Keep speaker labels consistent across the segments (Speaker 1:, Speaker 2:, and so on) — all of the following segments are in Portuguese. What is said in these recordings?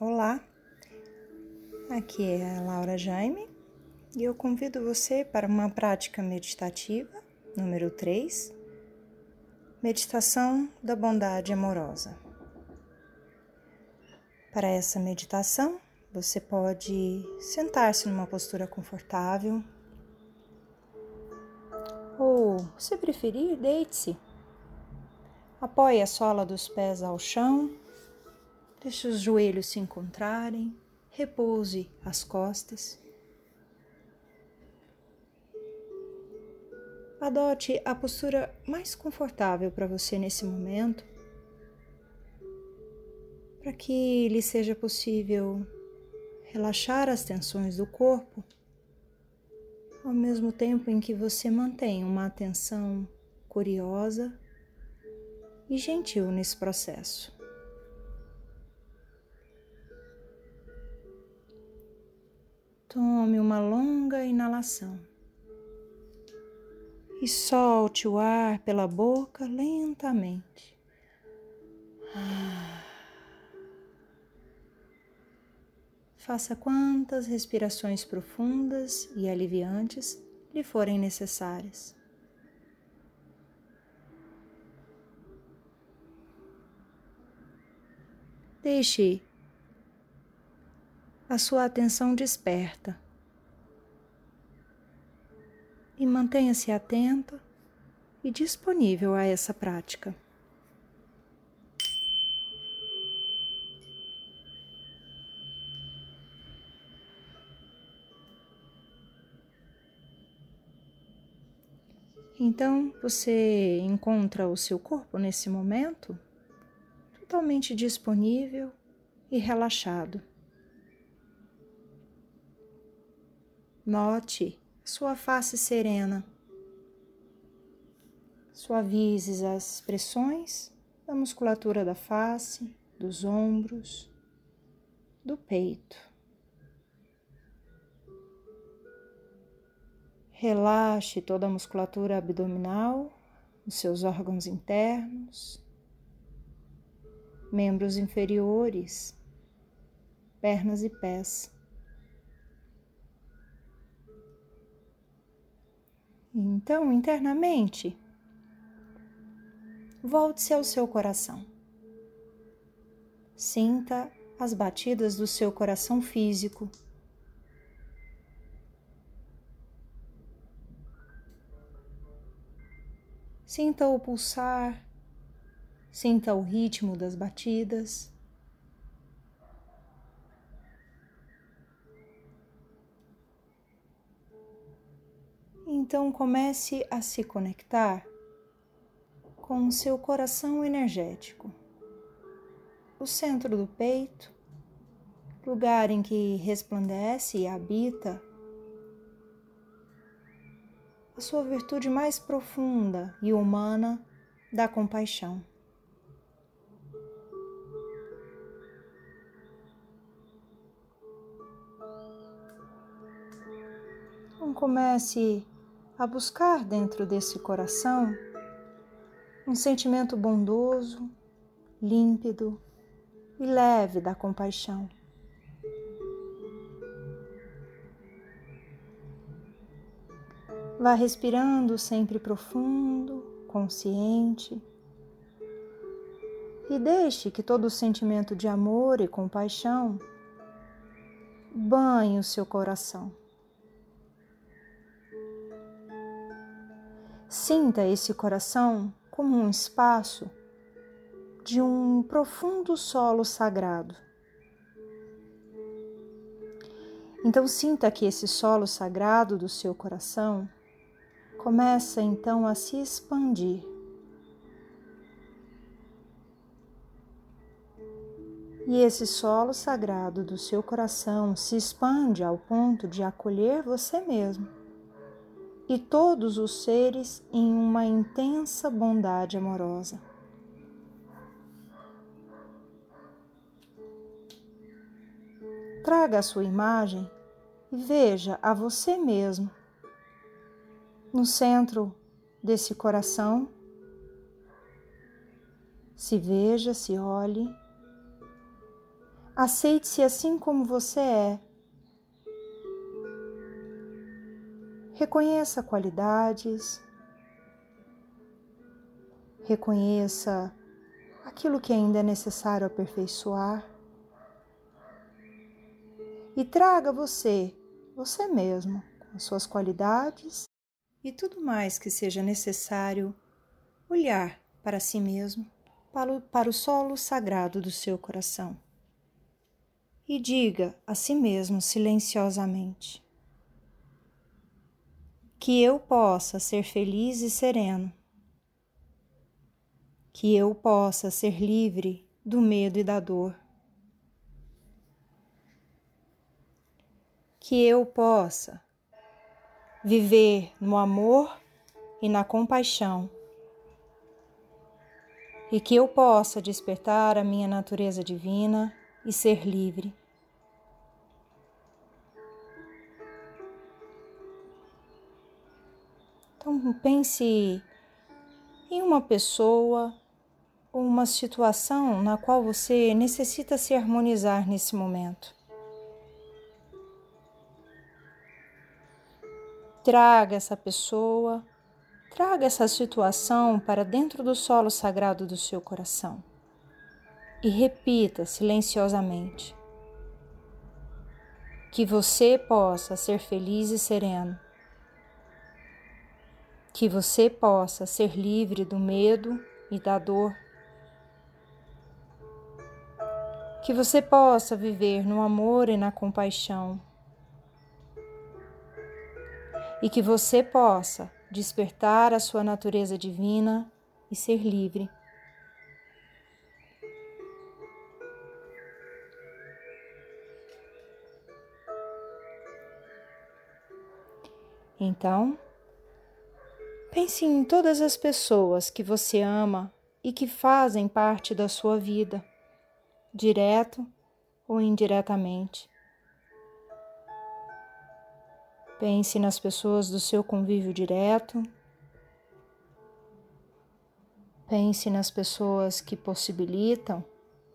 Speaker 1: Olá, aqui é a Laura Jaime e eu convido você para uma prática meditativa número 3, Meditação da Bondade Amorosa. Para essa meditação, você pode sentar-se numa postura confortável ou, se preferir, deite-se. Apoie a sola dos pés ao chão Deixe os joelhos se encontrarem, repouse as costas. Adote a postura mais confortável para você nesse momento, para que lhe seja possível relaxar as tensões do corpo, ao mesmo tempo em que você mantém uma atenção curiosa e gentil nesse processo. Tome uma longa inalação e solte o ar pela boca lentamente. Faça quantas respirações profundas e aliviantes lhe forem necessárias. Deixe a sua atenção desperta. E mantenha-se atento e disponível a essa prática. Então você encontra o seu corpo nesse momento totalmente disponível e relaxado. Note sua face serena. Suavize as pressões da musculatura da face, dos ombros, do peito. Relaxe toda a musculatura abdominal, os seus órgãos internos, membros inferiores, pernas e pés. Então, internamente, volte-se ao seu coração. Sinta as batidas do seu coração físico. Sinta o pulsar, sinta o ritmo das batidas. Então comece a se conectar com o seu coração energético, o centro do peito, lugar em que resplandece e habita a sua virtude mais profunda e humana da compaixão. Então comece a buscar dentro desse coração um sentimento bondoso, límpido e leve da compaixão. Vá respirando sempre profundo, consciente, e deixe que todo o sentimento de amor e compaixão banhe o seu coração. Sinta esse coração como um espaço de um profundo solo sagrado. Então sinta que esse solo sagrado do seu coração começa então a se expandir. E esse solo sagrado do seu coração se expande ao ponto de acolher você mesmo e todos os seres em uma intensa bondade amorosa. Traga a sua imagem e veja a você mesmo no centro desse coração. Se veja, se olhe. Aceite-se assim como você é. Reconheça qualidades, reconheça aquilo que ainda é necessário aperfeiçoar. E traga você, você mesmo, com suas qualidades e tudo mais que seja necessário olhar para si mesmo, para o, para o solo sagrado do seu coração. E diga a si mesmo silenciosamente: Que eu possa ser feliz e sereno, que eu possa ser livre do medo e da dor, que eu possa viver no amor e na compaixão, e que eu possa despertar a minha natureza divina e ser livre. Então pense em uma pessoa ou uma situação na qual você necessita se harmonizar nesse momento. Traga essa pessoa, traga essa situação para dentro do solo sagrado do seu coração. E repita silenciosamente: Que você possa ser feliz e sereno, que você possa ser livre do medo e da dor, que você possa viver no amor e na compaixão e que você possa despertar a sua natureza divina e ser livre. Então, pense em todas as pessoas que você ama e que fazem parte da sua vida, direto ou indiretamente. Pense nas pessoas do seu convívio direto. Pense nas pessoas que possibilitam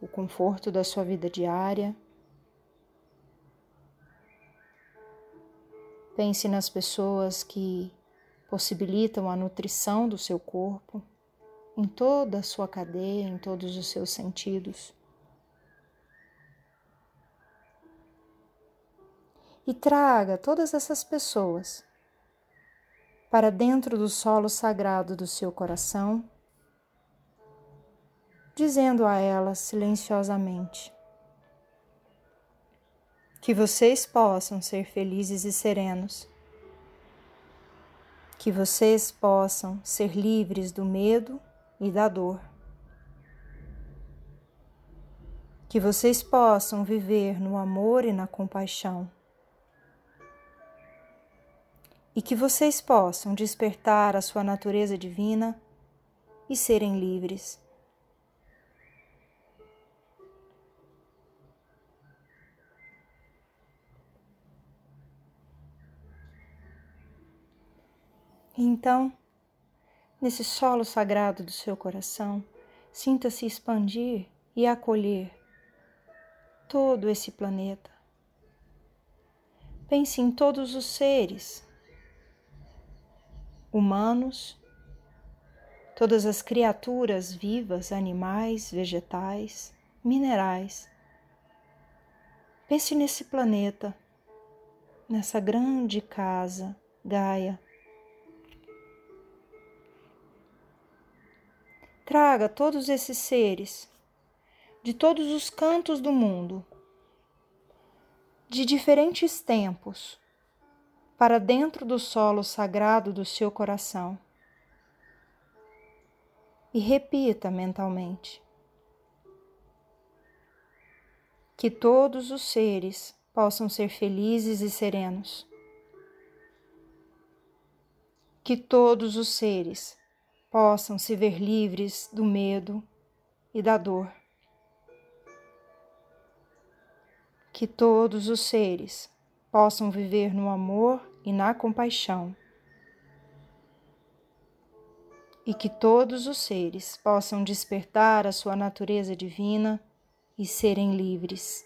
Speaker 1: o conforto da sua vida diária. Pense nas pessoas que possibilitam a nutrição do seu corpo em toda a sua cadeia, em todos os seus sentidos. e traga todas essas pessoas para dentro do solo sagrado do seu coração, dizendo a elas silenciosamente que vocês possam ser felizes e serenos, que vocês possam ser livres do medo e da dor. Que vocês possam viver no amor e na compaixão e que vocês possam despertar a sua natureza divina e serem livres. Então, nesse solo sagrado do seu coração, sinta-se expandir e acolher todo esse planeta. Pense em todos os seres humanos, todas as criaturas vivas, animais, vegetais, minerais. Pense nesse planeta, nessa grande casa, Gaia. Traga todos esses seres de todos os cantos do mundo, de diferentes tempos, para dentro do solo sagrado do seu coração. E repita mentalmente: Que todos os seres possam ser felizes e serenos. Que todos os seres possam se ver livres do medo e da dor. Que todos os seres possam viver no amor e na compaixão, e que todos os seres possam despertar a sua natureza divina e serem livres.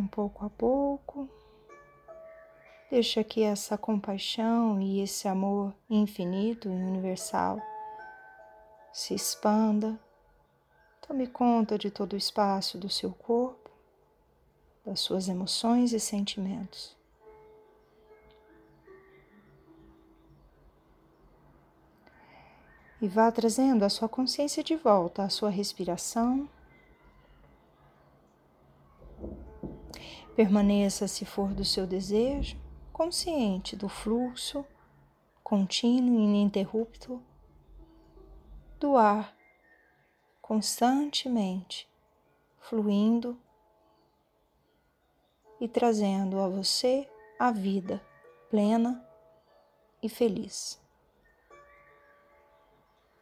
Speaker 1: Um pouco a pouco. Deixa que essa compaixão e esse amor infinito e universal se expanda. Tome conta de todo o espaço do seu corpo, das suas emoções e sentimentos. E vá trazendo a sua consciência de volta à sua respiração Permaneça, se for do seu desejo, consciente do fluxo contínuo e ininterrupto do ar, constantemente fluindo e trazendo a você a vida plena e feliz.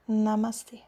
Speaker 1: Namastê.